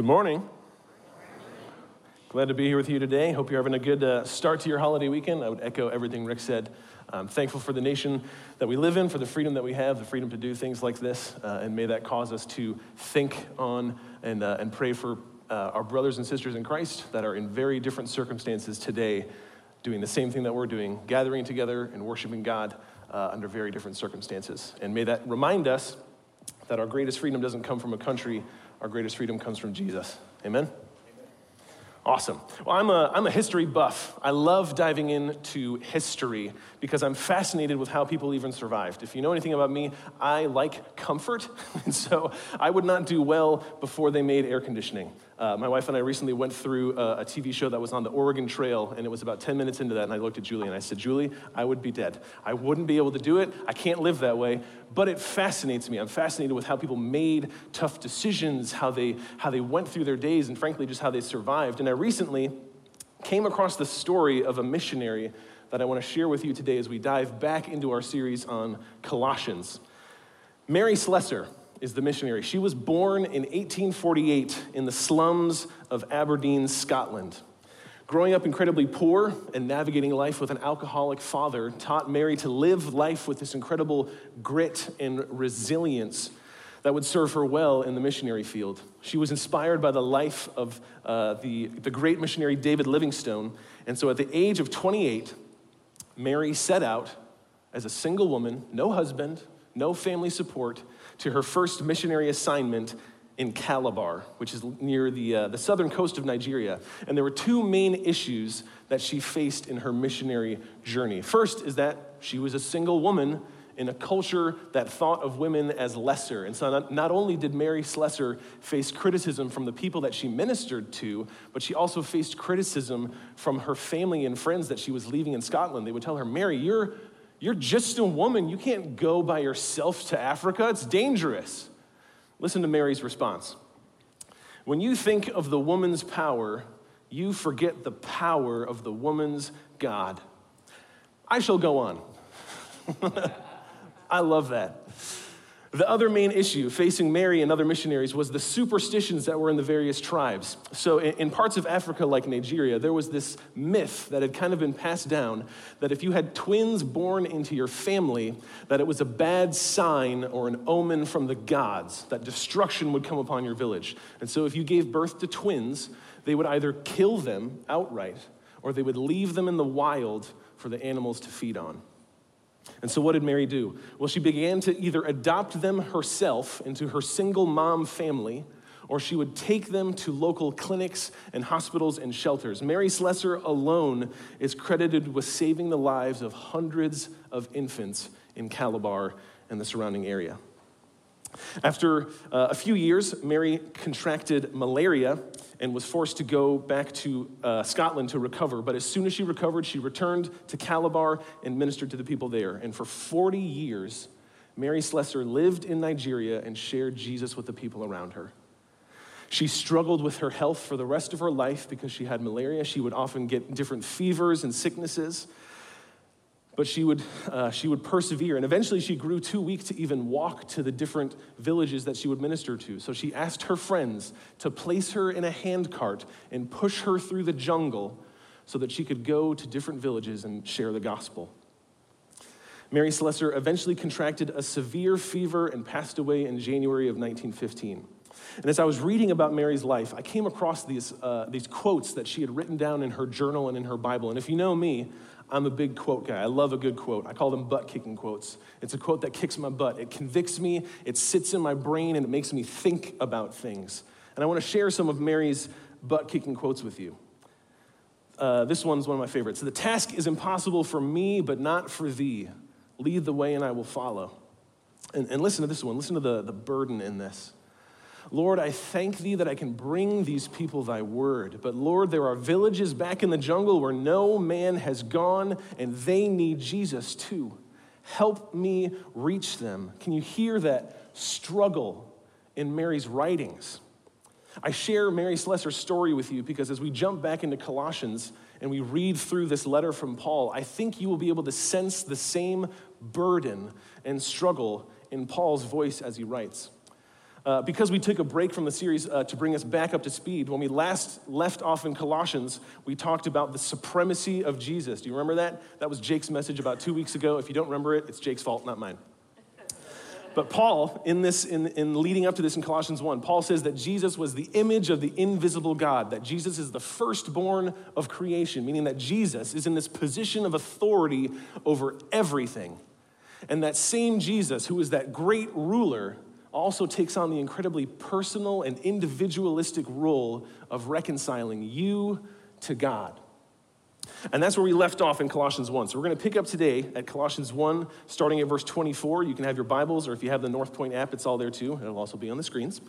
Good morning. Glad to be here with you today. Hope you're having a good uh, start to your holiday weekend. I would echo everything Rick said. I'm thankful for the nation that we live in, for the freedom that we have, the freedom to do things like this, uh, and may that cause us to think on and, uh, and pray for uh, our brothers and sisters in Christ that are in very different circumstances today, doing the same thing that we're doing, gathering together and worshiping God uh, under very different circumstances. And may that remind us that our greatest freedom doesn't come from a country, our greatest freedom comes from Jesus. Amen? Awesome. Well, I'm a, I'm a history buff. I love diving into history because I'm fascinated with how people even survived. If you know anything about me, I like comfort. And so I would not do well before they made air conditioning. Uh, my wife and I recently went through a, a, TV show that was on the Oregon Trail, and it was about 10 minutes into that, and I looked at Julie and I said, Julie, I would be dead. I wouldn't be able to do it. I can't live that way, but it fascinates me. I'm fascinated with how people made tough decisions, how they, how they went through their days, and frankly, just how they survived. And I recently came across the story of a missionary that I want to share with you today as we dive back into our series on Colossians. Mary Slessor is the missionary. She was born in 1848 in the slums of Aberdeen, Scotland. Growing up incredibly poor and navigating life with an alcoholic father taught Mary to live life with this incredible grit and resilience that would serve her well in the missionary field. She was inspired by the life of uh, the, the great missionary David Livingstone. And so at the age of 28, Mary set out as a single woman, no husband, no family support, to her first missionary assignment in Calabar, which is near the, uh, the southern coast of Nigeria. And there were two main issues that she faced in her missionary journey. First is that she was a single woman in a culture that thought of women as lesser. And so not, not only did Mary Slessor face criticism from the people that she ministered to, but she also faced criticism from her family and friends that she was leaving in Scotland. They would tell her, Mary, you're you're just a woman. You can't go by yourself to Africa. It's dangerous. Listen to Mary's response. When you think of the woman's power, you forget the power of the woman's God. I shall go on. I love that. The other main issue facing Mary and other missionaries was the superstitions that were in the various tribes. So, in parts of Africa, like Nigeria, there was this myth that had kind of been passed down that if you had twins born into your family, that it was a bad sign or an omen from the gods, that destruction would come upon your village. And so, if you gave birth to twins, they would either kill them outright or they would leave them in the wild for the animals to feed on. And so, what did Mary do? Well, she began to either adopt them herself into her single mom family, or she would take them to local clinics and hospitals and shelters. Mary Slessor alone is credited with saving the lives of hundreds of infants in Calabar and the surrounding area. After uh, a few years, Mary contracted malaria and was forced to go back to uh, Scotland to recover. But as soon as she recovered, she returned to Calabar and ministered to the people there. And for 40 years, Mary Slessor lived in Nigeria and shared Jesus with the people around her. She struggled with her health for the rest of her life because she had malaria. She would often get different fevers and sicknesses but she would, uh, she would persevere. And eventually she grew too weak to even walk to the different villages that she would minister to. So she asked her friends to place her in a handcart and push her through the jungle so that she could go to different villages and share the gospel. Mary Slessor eventually contracted a severe fever and passed away in January of 1915. And as I was reading about Mary's life, I came across these, uh, these quotes that she had written down in her journal and in her Bible. And if you know me, I'm a big quote guy. I love a good quote. I call them butt kicking quotes. It's a quote that kicks my butt. It convicts me, it sits in my brain, and it makes me think about things. And I want to share some of Mary's butt kicking quotes with you. Uh, this one's one of my favorites. The task is impossible for me, but not for thee. Lead the way, and I will follow. And, and listen to this one. Listen to the, the burden in this. Lord, I thank thee that I can bring these people thy word. But Lord, there are villages back in the jungle where no man has gone, and they need Jesus too. Help me reach them. Can you hear that struggle in Mary's writings? I share Mary Slessor's story with you because as we jump back into Colossians and we read through this letter from Paul, I think you will be able to sense the same burden and struggle in Paul's voice as he writes. Uh, because we took a break from the series uh, to bring us back up to speed, when we last left off in Colossians, we talked about the supremacy of Jesus. Do you remember that? That was Jake's message about two weeks ago. If you don't remember it, it's Jake's fault, not mine. But Paul, in this, in, in leading up to this in Colossians 1, Paul says that Jesus was the image of the invisible God, that Jesus is the firstborn of creation, meaning that Jesus is in this position of authority over everything. And that same Jesus, who is that great ruler, also takes on the incredibly personal and individualistic role of reconciling you to God. And that's where we left off in Colossians 1. So we're going to pick up today at Colossians 1, starting at verse 24. You can have your Bibles, or if you have the North Point app, it's all there too. It'll also be on the screens.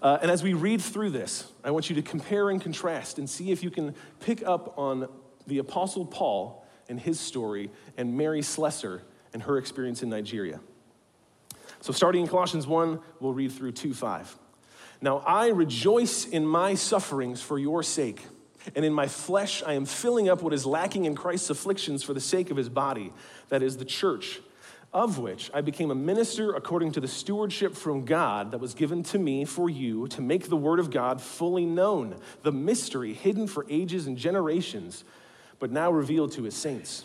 Uh, and as we read through this, I want you to compare and contrast and see if you can pick up on the Apostle Paul and his story and Mary Slessor and her experience in Nigeria. So starting in Colossians 1, we'll read through 2 5. Now I rejoice in my sufferings for your sake and in my flesh, I am filling up what is lacking in Christ's afflictions for the sake of his body, that is, the church, of which I became a minister according to the stewardship from God that was given to me for you to make the word of God fully known, the mystery hidden for ages and generations, but now revealed to his saints.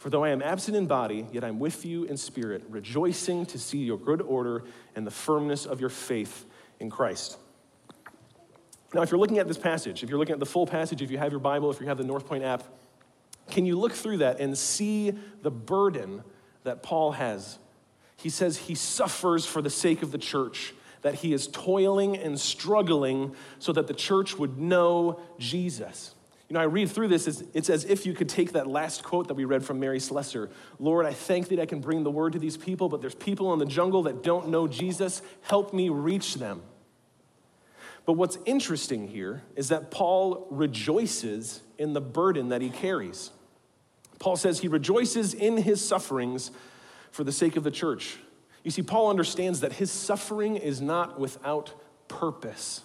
For though I am absent in body, yet I'm with you in spirit, rejoicing to see your good order and the firmness of your faith in Christ. Now, if you're looking at this passage, if you're looking at the full passage, if you have your Bible, if you have the North Point app, can you look through that and see the burden that Paul has? He says he suffers for the sake of the church, that he is toiling and struggling so that the church would know Jesus. You know, I read through this, it's as if you could take that last quote that we read from Mary Slessor Lord, I thank that I can bring the word to these people, but there's people in the jungle that don't know Jesus. Help me reach them. But what's interesting here is that Paul rejoices in the burden that he carries. Paul says he rejoices in his sufferings for the sake of the church. You see, Paul understands that his suffering is not without purpose,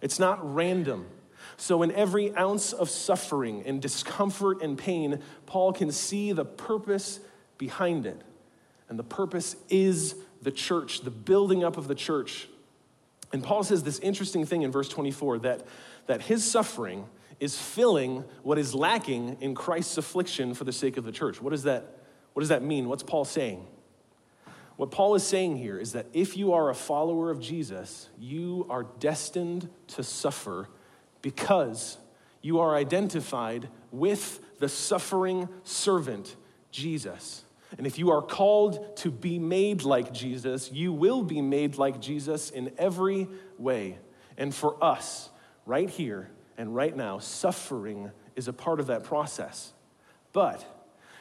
it's not random. So, in every ounce of suffering and discomfort and pain, Paul can see the purpose behind it. And the purpose is the church, the building up of the church. And Paul says this interesting thing in verse 24 that, that his suffering is filling what is lacking in Christ's affliction for the sake of the church. What does that, what does that mean? What's Paul saying? What Paul is saying here is that if you are a follower of Jesus, you are destined to suffer because you are identified with the suffering servant, Jesus. And if you are called to be made like Jesus, you will be made like Jesus in every way. And for us, right here and right now, suffering is a part of that process. But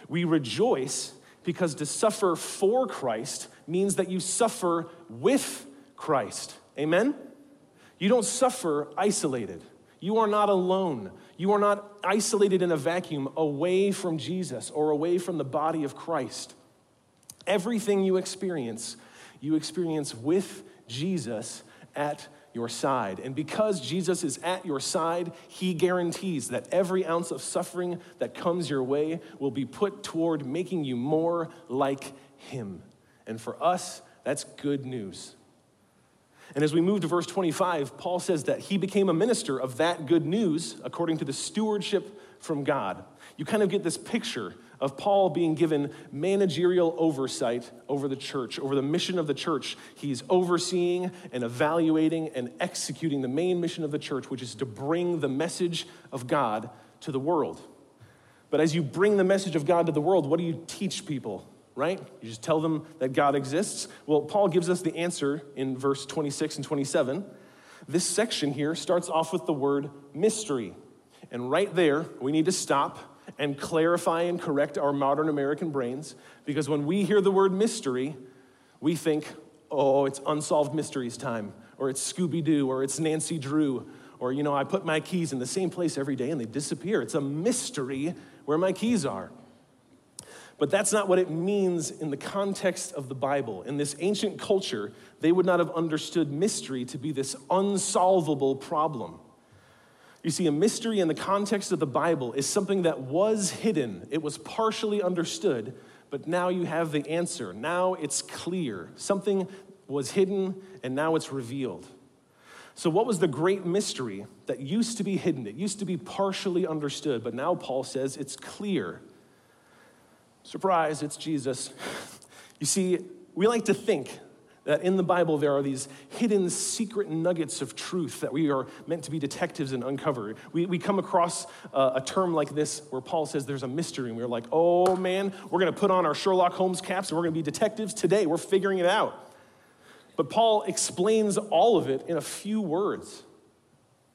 we rejoice because to suffer for Christ means that you suffer with Christ. Amen? You don't suffer isolated. You are not alone. You are not isolated in a vacuum away from Jesus or away from the body of Christ. Everything you experience, you experience with Jesus at your side. And because Jesus is at your side, he guarantees that every ounce of suffering that comes your way will be put toward making you more like him. And for us, that's good news. And as we move to verse 25, Paul says that he became a minister of that good news according to the stewardship from God. You kind of get this picture of Paul being given managerial oversight over the church, over the mission of the church. He's overseeing and evaluating and executing the main mission of the church, which is to bring the message of God to the world. But as you bring the message of God to the world, what do you teach people, right? You just tell them that God exists. Well, Paul gives us the answer in verse 26 and 27. This section here starts off with the word mystery. And right there, we need to stop and clarify and correct our modern American brains because when we hear the word mystery, we think, oh, it's unsolved mysteries time, or it's Scooby Doo, or it's Nancy Drew, or, you know, I put my keys in the same place every day and they disappear. It's a mystery where my keys are. But that's not what it means in the context of the Bible. In this ancient culture, they would not have understood mystery to be this unsolvable problem. You see, a mystery in the context of the Bible is something that was hidden, it was partially understood, but now you have the answer. Now it's clear. Something was hidden, and now it's revealed. So, what was the great mystery that used to be hidden? It used to be partially understood, but now Paul says it's clear. Surprise, it's Jesus. You see, we like to think that in the Bible there are these hidden secret nuggets of truth that we are meant to be detectives and uncover. We, we come across uh, a term like this where Paul says there's a mystery, and we're like, oh man, we're gonna put on our Sherlock Holmes caps and we're gonna be detectives today. We're figuring it out. But Paul explains all of it in a few words.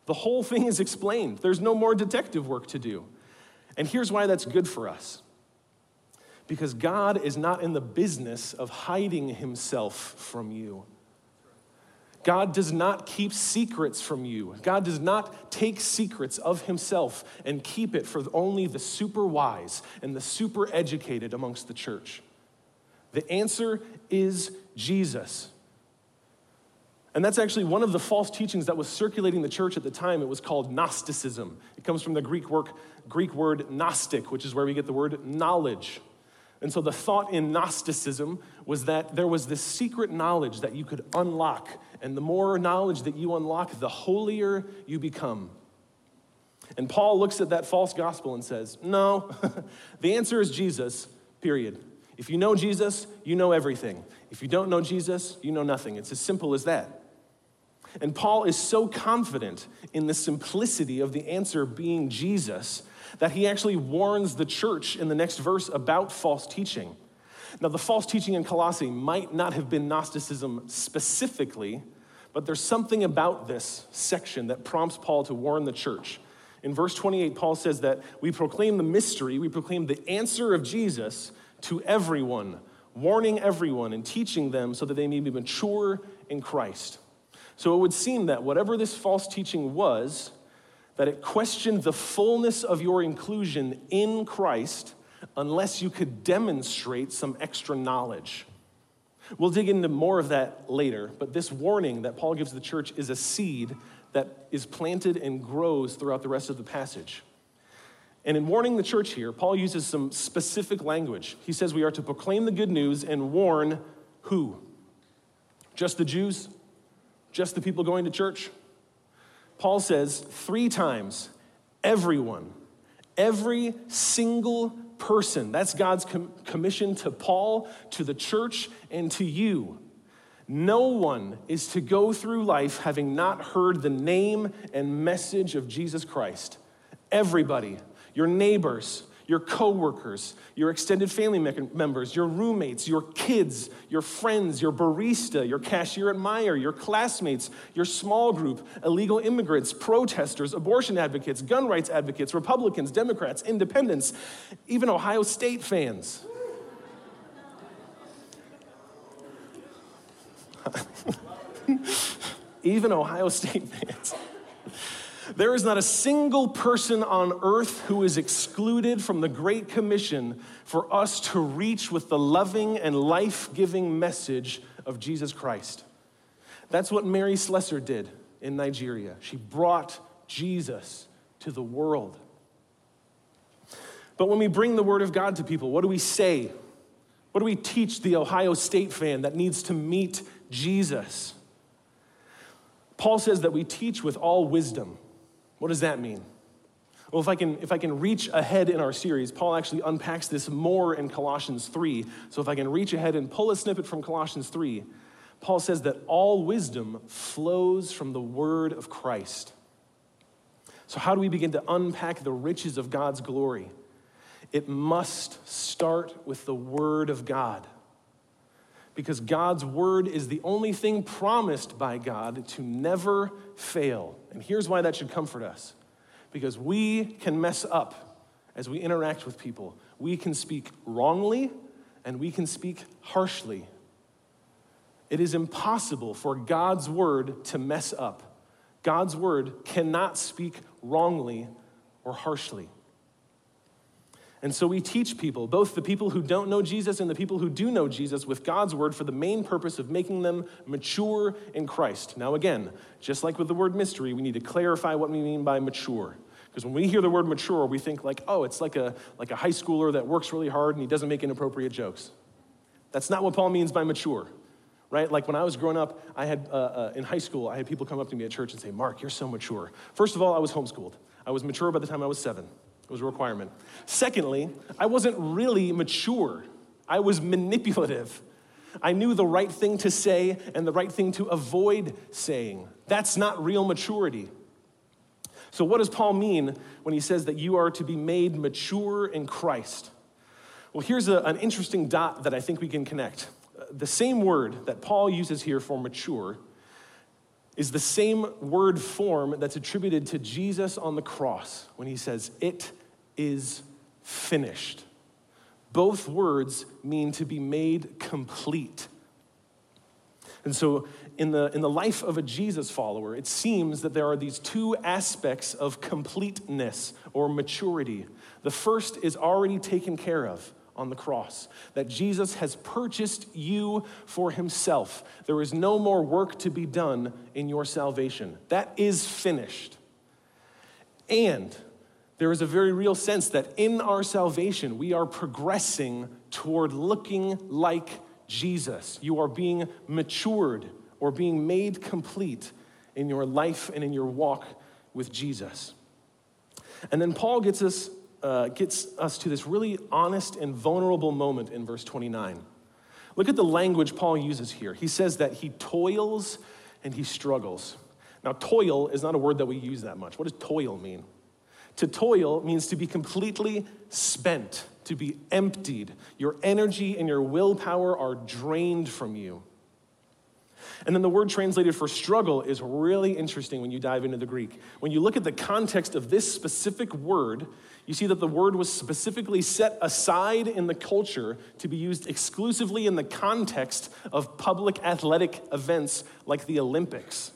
The whole thing is explained. There's no more detective work to do. And here's why that's good for us because God is not in the business of hiding himself from you. God does not keep secrets from you. God does not take secrets of himself and keep it for only the super wise and the super educated amongst the church. The answer is Jesus. And that's actually one of the false teachings that was circulating the church at the time. It was called Gnosticism. It comes from the Greek, work, Greek word Gnostic, which is where we get the word knowledge. And so the thought in Gnosticism was that there was this secret knowledge that you could unlock. And the more knowledge that you unlock, the holier you become. And Paul looks at that false gospel and says, No, the answer is Jesus, period. If you know Jesus, you know everything. If you don't know Jesus, you know nothing. It's as simple as that. And Paul is so confident in the simplicity of the answer being Jesus that he actually warns the church in the next verse about false teaching. Now, the false teaching in Colossae might not have been Gnosticism specifically, but there's something about this section that prompts Paul to warn the church. In verse 28, Paul says that we proclaim the mystery, we proclaim the answer of Jesus to everyone, warning everyone and teaching them so that they may be mature in Christ. So it would seem that whatever this false teaching was, that it questioned the fullness of your inclusion in Christ unless you could demonstrate some extra knowledge. We'll dig into more of that later, but this warning that Paul gives the church is a seed that is planted and grows throughout the rest of the passage. And in warning the church here, Paul uses some specific language. He says we are to proclaim the good news and warn who? Just the Jews? Just the people going to church? Paul says three times, everyone, every single person. That's God's com- commission to Paul, to the church, and to you. No one is to go through life having not heard the name and message of Jesus Christ. Everybody, your neighbors, your coworkers, your extended family members, your roommates, your kids, your friends, your barista, your cashier at Meijer, your classmates, your small group, illegal immigrants, protesters, abortion advocates, gun rights advocates, Republicans, Democrats, independents, even Ohio State fans. even Ohio State fans. There is not a single person on earth who is excluded from the Great Commission for us to reach with the loving and life giving message of Jesus Christ. That's what Mary Slessor did in Nigeria. She brought Jesus to the world. But when we bring the Word of God to people, what do we say? What do we teach the Ohio State fan that needs to meet Jesus? Paul says that we teach with all wisdom. What does that mean? Well, if I can, if I can reach ahead in our series, Paul actually unpacks this more in Colossians 3. So if I can reach ahead and pull a snippet from Colossians 3, Paul says that all wisdom flows from the word of Christ. So, how do we begin to unpack the riches of God's glory? it must start with the Word of God. Because God's Word is the only thing promised by God to never fail. And here's why that should comfort us because we can mess up as we interact with people. We can speak wrongly and we can speak harshly. It is impossible for God's Word to mess up. God's Word cannot speak wrongly or harshly. And so we teach people, both the people who don't know Jesus and the people who do know Jesus, with God's word for the main purpose of making them mature in Christ. Now, again, just like with the word mystery, we need to clarify what we mean by mature. Because when we hear the word mature, we think like, oh, it's like a, like a high schooler that works really hard and he doesn't make inappropriate jokes. That's not what Paul means by mature, right? Like when I was growing up, I had, uh, uh, in high school, I had people come up to me at church and say, Mark, you're so mature. First of all, I was homeschooled. I was mature by the time I was seven. It was a requirement. Secondly, I wasn't really mature, I was manipulative. I knew the right thing to say and the right thing to avoid saying. That's not real maturity. So, what does Paul mean when he says that you are to be made mature in Christ? Well, here's a, an interesting dot that I think we can connect. Uh, the same word that Paul uses here for mature is the same word form that's attributed to Jesus on the cross when he says, It is finished. Both words mean to be made complete. And so, in the, in the life of a Jesus follower, it seems that there are these two aspects of completeness or maturity. The first is already taken care of on the cross, that Jesus has purchased you for himself. There is no more work to be done in your salvation. That is finished. And there is a very real sense that in our salvation, we are progressing toward looking like Jesus. You are being matured or being made complete in your life and in your walk with Jesus. And then Paul gets us uh, gets us to this really honest and vulnerable moment in verse 29. Look at the language Paul uses here. He says that he toils and he struggles. Now, toil is not a word that we use that much. What does toil mean? To toil means to be completely spent, to be emptied. Your energy and your willpower are drained from you. And then the word translated for struggle is really interesting when you dive into the Greek. When you look at the context of this specific word, you see that the word was specifically set aside in the culture to be used exclusively in the context of public athletic events like the Olympics.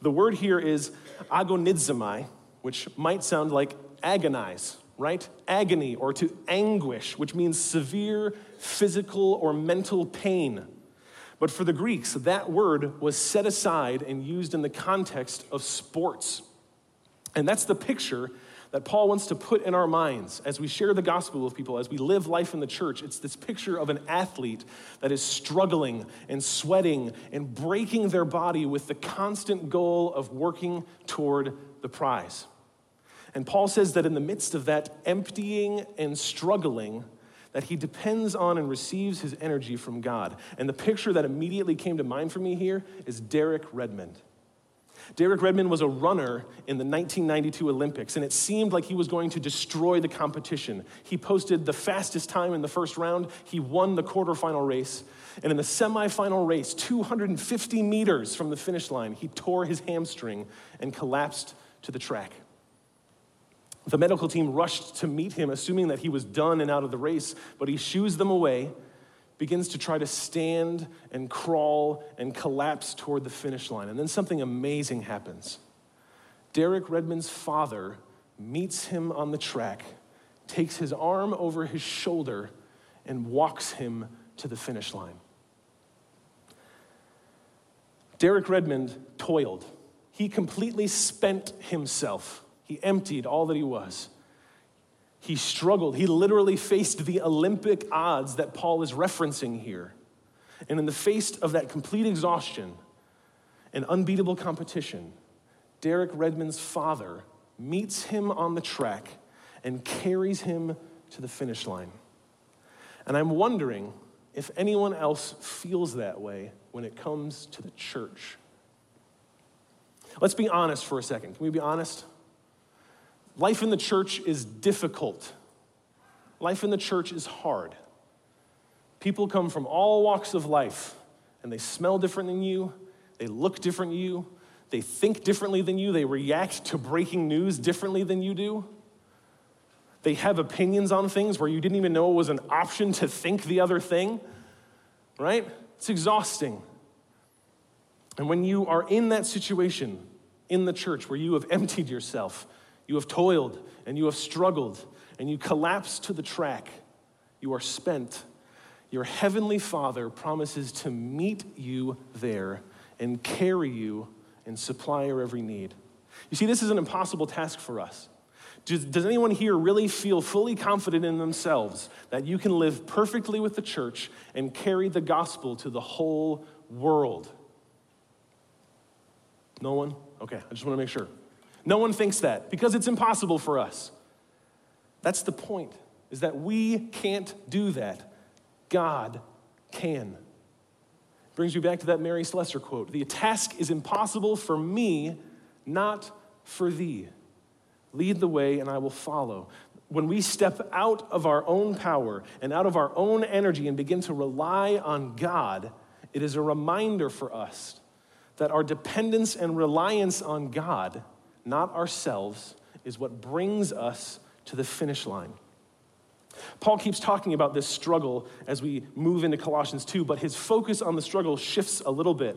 The word here is agonizomai, which might sound like agonize, right? Agony or to anguish, which means severe physical or mental pain. But for the Greeks, that word was set aside and used in the context of sports. And that's the picture that Paul wants to put in our minds as we share the gospel with people, as we live life in the church. It's this picture of an athlete that is struggling and sweating and breaking their body with the constant goal of working toward the prize. And Paul says that in the midst of that emptying and struggling, that he depends on and receives his energy from God. And the picture that immediately came to mind for me here is Derek Redmond. Derek Redmond was a runner in the 1992 Olympics, and it seemed like he was going to destroy the competition. He posted the fastest time in the first round, he won the quarterfinal race, and in the semifinal race, 250 meters from the finish line, he tore his hamstring and collapsed to the track. The medical team rushed to meet him, assuming that he was done and out of the race, but he shoos them away begins to try to stand and crawl and collapse toward the finish line. And then something amazing happens. Derek Redmond's father meets him on the track, takes his arm over his shoulder, and walks him to the finish line. Derek Redmond toiled. He completely spent himself. He emptied all that he was. He struggled. He literally faced the Olympic odds that Paul is referencing here. And in the face of that complete exhaustion and unbeatable competition, Derek Redmond's father meets him on the track and carries him to the finish line. And I'm wondering if anyone else feels that way when it comes to the church. Let's be honest for a second. Can we be honest? Life in the church is difficult. life in the church is hard. People come from all walks of life, and they smell different than you, they look different than you, they think differently than you, they react to breaking news differently than you do. They have opinions on things where you didn't even know it was an option to think the other thing, right? It's exhausting. And when you are in that situation in the church where you have emptied yourself, you have toiled and you have struggled, and you collapse to the track, you are spent. Your heavenly Father promises to meet you there and carry you and supply your every need. You see, this is an impossible task for us. Does, does, anyone here really feel fully confident in themselves that you can live perfectly with the church and carry the gospel to the whole world? No one? Okay, I just want to make sure. No one thinks that because it's impossible for us. That's the point, is that we can't do that. God can. Brings me back to that Mary Slessor quote The task is impossible for me, not for thee. Lead the way, and I will follow. When we step out of our own power and out of our own energy and begin to rely on God, it is a reminder for us that our dependence and reliance on God, not ourselves, is what brings us to the finish line. Paul keeps talking about this struggle as we move into Colossians 2, but his focus on the struggle shifts a little bit.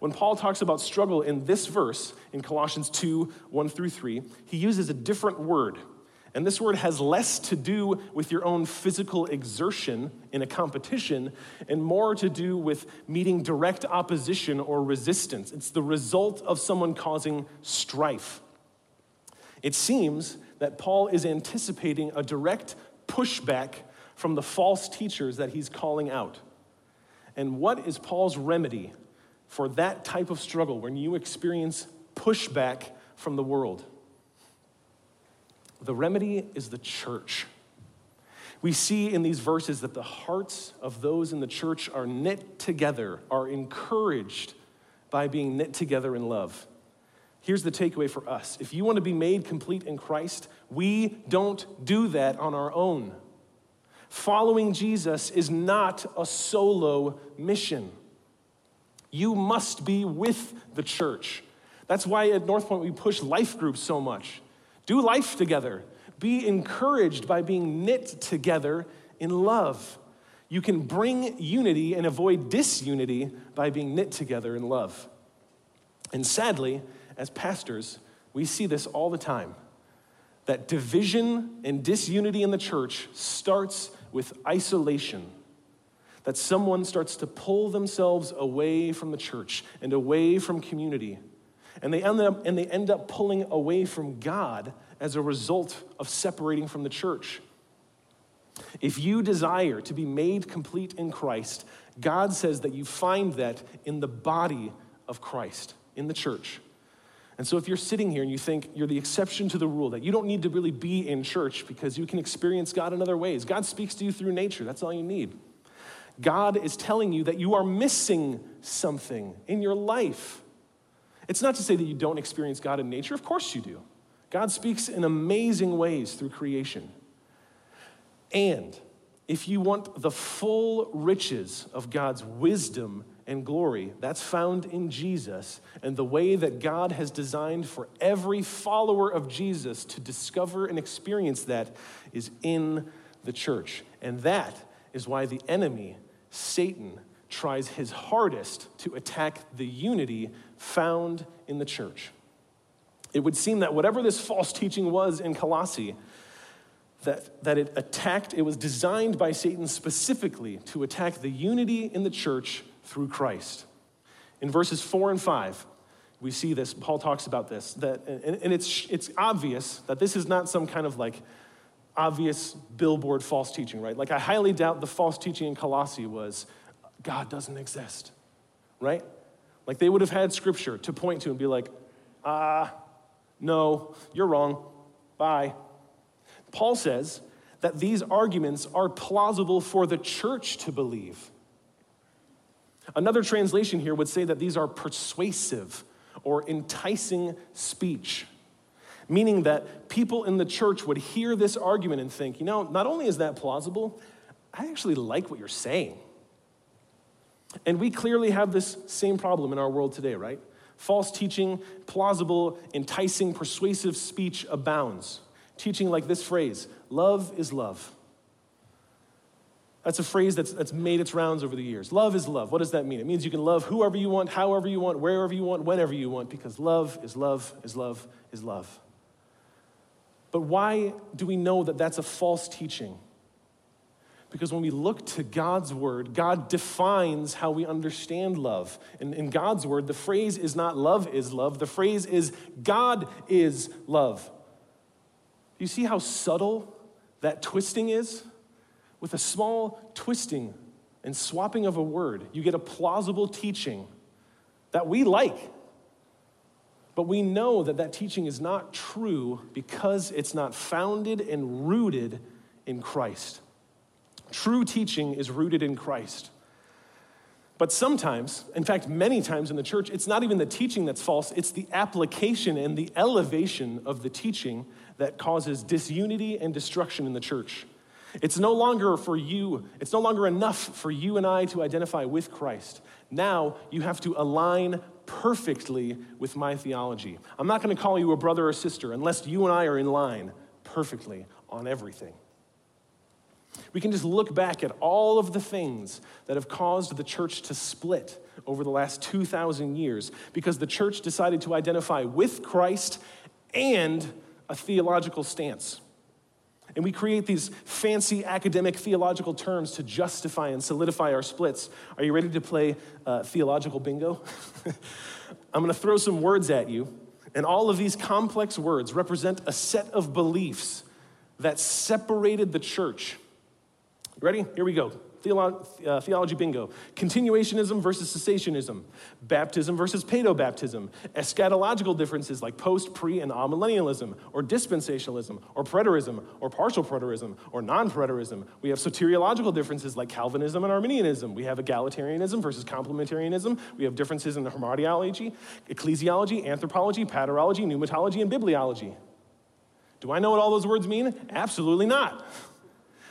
When Paul talks about struggle in this verse, in Colossians 2 1 through 3, he uses a different word. And this word has less to do with your own physical exertion in a competition and more to do with meeting direct opposition or resistance. It's the result of someone causing strife. It seems that Paul is anticipating a direct pushback from the false teachers that he's calling out. And what is Paul's remedy for that type of struggle when you experience pushback from the world? The remedy is the church. We see in these verses that the hearts of those in the church are knit together, are encouraged by being knit together in love. Here's the takeaway for us if you want to be made complete in Christ, we don't do that on our own. Following Jesus is not a solo mission. You must be with the church. That's why at North Point we push life groups so much. Do life together. Be encouraged by being knit together in love. You can bring unity and avoid disunity by being knit together in love. And sadly, as pastors, we see this all the time that division and disunity in the church starts with isolation that someone starts to pull themselves away from the church and away from community. And they end up, and they end up pulling away from God as a result of separating from the church. If you desire to be made complete in Christ, God says that you find that in the body of Christ, in the church. And so, if you're sitting here and you think you're the exception to the rule, that you don't need to really be in church because you can experience God in other ways, God speaks to you through nature. That's all you need. God is telling you that you are missing something in your life. It's not to say that you don't experience God in nature, of course you do. God speaks in amazing ways through creation. And if you want the full riches of God's wisdom and glory, that's found in Jesus. And the way that God has designed for every follower of Jesus to discover and experience that is in the church. And that is why the enemy Satan tries his hardest to attack the unity found in the church. It would seem that whatever this false teaching was in Colossae, that, that it attacked, it was designed by Satan specifically to attack the unity in the church through Christ. In verses four and five, we see this. Paul talks about this, that, and, and it's, it's obvious that this is not some kind of like obvious billboard false teaching, right? Like, I highly doubt the false teaching in Colossae was God doesn't exist, right? Like, they would have had scripture to point to and be like, ah, no, you're wrong. Bye. Paul says that these arguments are plausible for the church to believe. Another translation here would say that these are persuasive or enticing speech. meaning that people in the church would hear this argument and think, you know, not only is that plausible, I actually like what you're saying. And we clearly have this same problem in our world today, right? False teaching, plausible, enticing, persuasive speech abounds. Teaching like this phrase love is love. That's a phrase that's, that's made its rounds over the years. Love is love. What does that mean? It means you can love whoever you want, however you want, wherever you want, whenever you want, because love is love is love is love. But why do we know that that's a false teaching? Because when we look to God's word, God defines how we understand love. And in God's word, the phrase is not love is love, the phrase is God is love. You see how subtle that twisting is? With a small twisting and swapping of a word, you get a plausible teaching that we like. But we know that that teaching is not true because it's not founded and rooted in Christ. True teaching is rooted in Christ. But sometimes, in fact, many times in the church, it's not even the teaching that's false, it's the application and the elevation of the teaching that causes disunity and destruction in the church. It's no longer for you, it's no longer enough for you and I to identify with Christ. Now you have to align perfectly with my theology. I'm not going to call you a brother or sister unless you and I are in line perfectly on everything. We can just look back at all of the things that have caused the church to split over the last 2,000 years because the church decided to identify with Christ and a theological stance. And we create these fancy academic theological terms to justify and solidify our splits. Are you ready to play uh, theological bingo? I'm going to throw some words at you, and all of these complex words represent a set of beliefs that separated the church Ready? Here we go. Theolo- uh, theology bingo. Continuationism versus cessationism. Baptism versus paedobaptism. Eschatological differences like post, pre, and amillennialism, or dispensationalism, or preterism, or partial preterism, or non preterism. We have soteriological differences like Calvinism and Arminianism. We have egalitarianism versus complementarianism. We have differences in the hermeneutology, ecclesiology, anthropology, paterology, pneumatology, and bibliology. Do I know what all those words mean? Absolutely not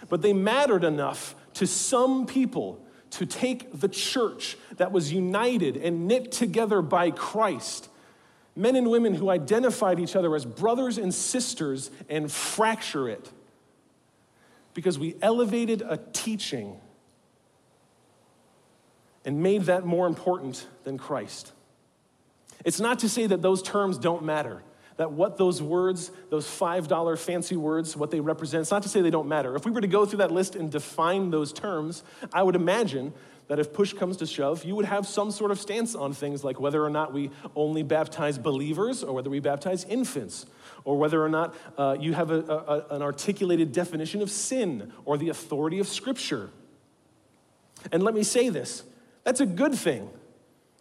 but they mattered enough to some people to take the church that was united and knit together by Christ, men and women who identified each other as brothers and sisters, and fracture it. Because we elevated a teaching and made that more important than Christ. It's not to say that those terms don't matter that what those words, those $5 fancy words, what they represent, it's not to say they don't matter. If we were to go through that list and define those terms, I would imagine that if push comes to shove, you would have some sort of stance on things like whether or not we only baptize believers or whether we baptize infants, or whether or not uh, you have a, a, an articulated definition of sin or the authority of Scripture. And let me say this that's a good thing.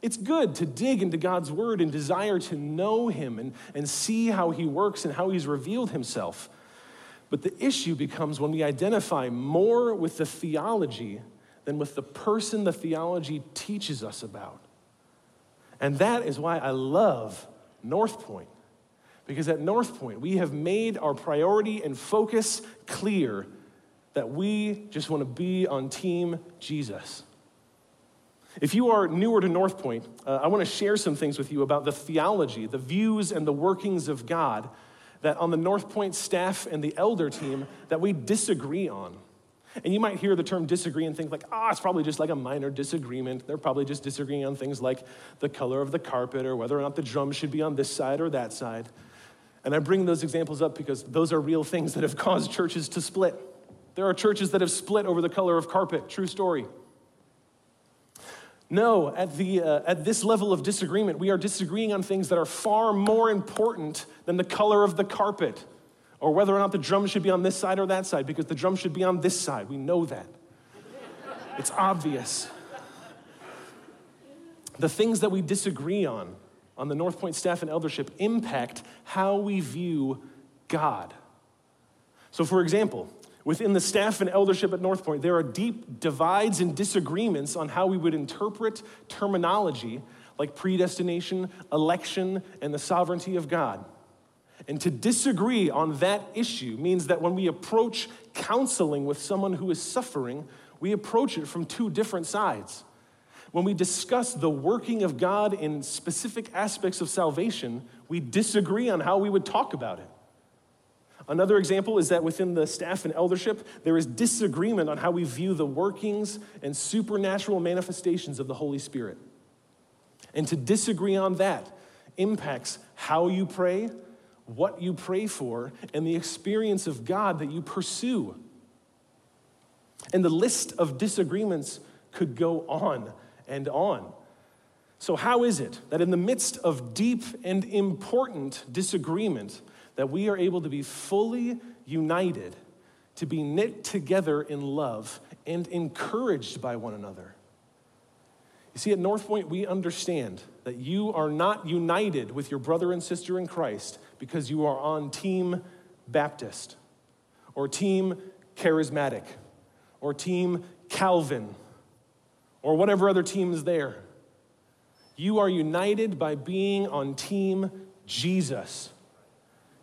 It's good to dig into God's word and desire to know Him and, and see how He works and how He's revealed Himself. But the issue becomes when we identify more with the theology than with the person the theology teaches us about. And that is why I love North Point. Because at North Point, we have made our priority and focus clear that we just want to be on Team Jesus. If you are newer to North Point, uh, I want to share some things with you about the theology, the views, and the workings of God that on the North Point staff and the elder team that we disagree on. And you might hear the term disagree and think like, ah, oh, it's probably just like a minor disagreement. They're probably just disagreeing on things like the color of the carpet or whether or not the drum should be on this side or that side. And I bring those examples up because those are real things that have caused churches to split. There are churches that have split over the color of carpet, true story. No, at, the, uh, at this level of disagreement, we are disagreeing on things that are far more important than the color of the carpet or whether or not the drum should be on this side or that side, because the drum should be on this side. We know that. it's obvious. The things that we disagree on on the North Point staff and eldership impact how we view God. So, for example, Within the staff and eldership at North Point, there are deep divides and disagreements on how we would interpret terminology like predestination, election, and the sovereignty of God. And to disagree on that issue means that when we approach counseling with someone who is suffering, we approach it from two different sides. When we discuss the working of God in specific aspects of salvation, we disagree on how we would talk about it. Another example is that within the staff and eldership, there is disagreement on how we view the workings and supernatural manifestations of the Holy Spirit. And to disagree on that impacts how you pray, what you pray for, and the experience of God that you pursue. And the list of disagreements could go on and on. So, how is it that in the midst of deep and important disagreement, that we are able to be fully united, to be knit together in love and encouraged by one another. You see, at North Point, we understand that you are not united with your brother and sister in Christ because you are on Team Baptist or Team Charismatic or Team Calvin or whatever other team is there. You are united by being on Team Jesus.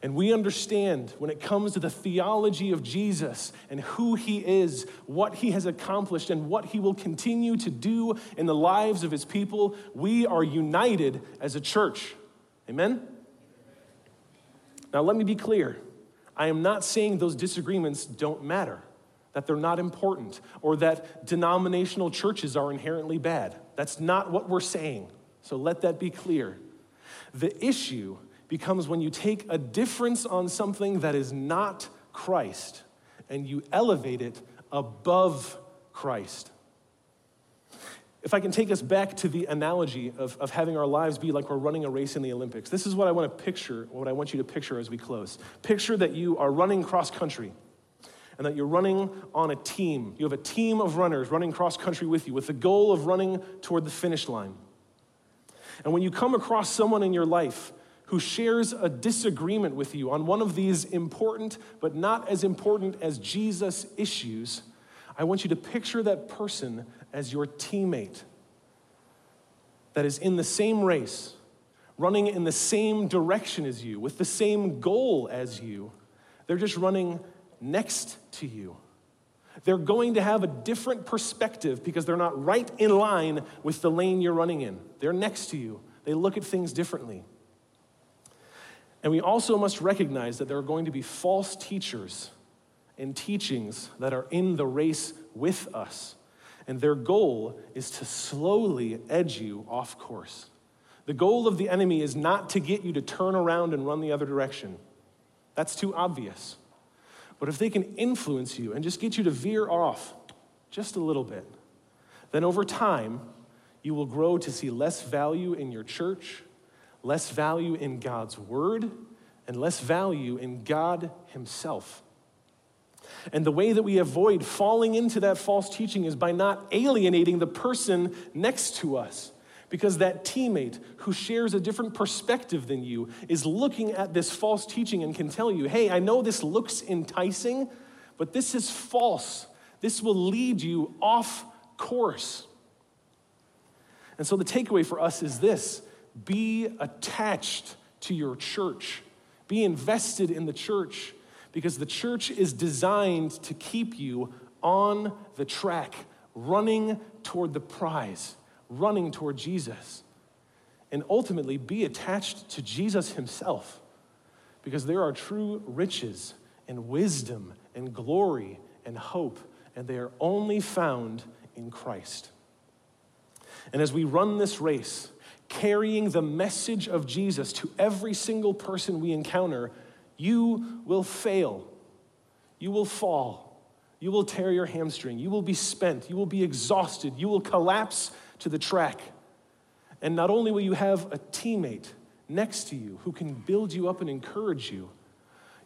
And we understand when it comes to the theology of Jesus and who he is, what he has accomplished, and what he will continue to do in the lives of his people, we are united as a church. Amen? Now, let me be clear. I am not saying those disagreements don't matter, that they're not important, or that denominational churches are inherently bad. That's not what we're saying. So let that be clear. The issue becomes when you take a difference on something that is not Christ and you elevate it above Christ. If I can take us back to the analogy of, of having our lives be like we're running a race in the Olympics, this is what I want to picture, what I want you to picture as we close. Picture that you are running cross country and that you're running on a team. You have a team of runners running cross country with you with the goal of running toward the finish line. And when you come across someone in your life who shares a disagreement with you on one of these important but not as important as Jesus issues, I want you to picture that person as your teammate that is in the same race, running in the same direction as you, with the same goal as you. They're just running next to you. They're going to have a different perspective because they're not right in line with the lane you're running in. They're next to you. They look at things differently. And we also must recognize that there are going to be false teachers and teachings that are in the race with us. And their goal is to slowly edge you off course. The goal of the enemy is not to get you to turn around and run the other direction. That's too obvious. But if they can influence you and just get you to veer off just a little bit, then over time, you will grow to see less value in your church less value in God's word, and less value in God Himself. And the way that we avoid falling into that false teaching is by not alienating the person next to us. Because that teammate who shares a different perspective than you is looking at this false teaching and can tell you, hey, I know this looks enticing, but this is false. This will lead you off course. And so the takeaway for us is this be attached to your church, be invested in the church, because the church is designed to keep you on the track, running toward the prize, running toward Jesus. And ultimately, be attached to Jesus himself, because there are true riches and wisdom and glory and hope, and they are only found in Christ. And as we run this race, carrying the message of Jesus to every single person we encounter, you will fail. You will fall. You will tear your hamstring. You will be spent. You will be exhausted. You will collapse to the track. And not only will you have a teammate next to you who can build you up and encourage you,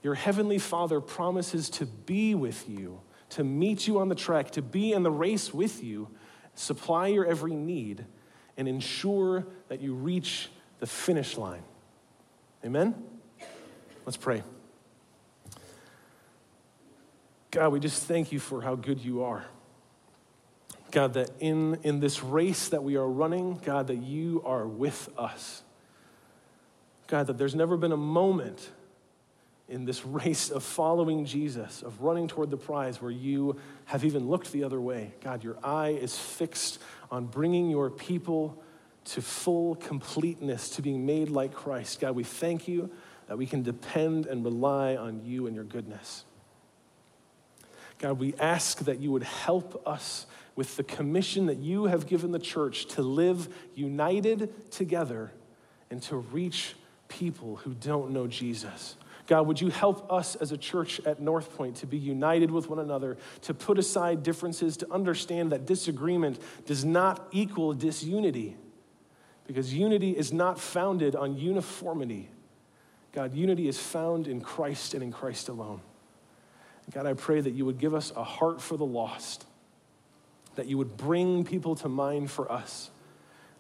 your heavenly Father promises to be with you, to meet you on the track, to be in the race with you, supply your every need and ensure that you reach the finish line. Amen? Let's pray. God, we just thank you for how good you are. God, that in, in this race that we are running, God, that you are with us. God, that there's never been a moment in this race of following Jesus, of running toward the prize where you have even looked the other way. God, your eye is fixed on bringing your people to full completeness, to being made like Christ. God, we thank you that we can depend and rely on you and your goodness. God, we ask that you would help us with the commission that you have given the church to live united together and to reach people who don't know Jesus. God, would you help us as a church at North Point to be united with one another, to put aside differences, to understand that disagreement does not equal disunity, because unity is not founded on uniformity. God, unity is found in Christ and in Christ alone. God, I pray that you would give us a heart for the lost, that you would bring people to mind for us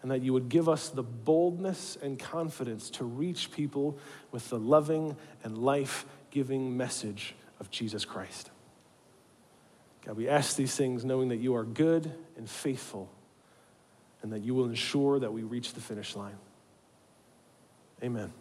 and that you would give us the boldness and confidence to reach people with the loving and life giving message of Jesus Christ. God, we ask these things knowing that you are good and faithful and that you will ensure that we reach the finish line. Amen.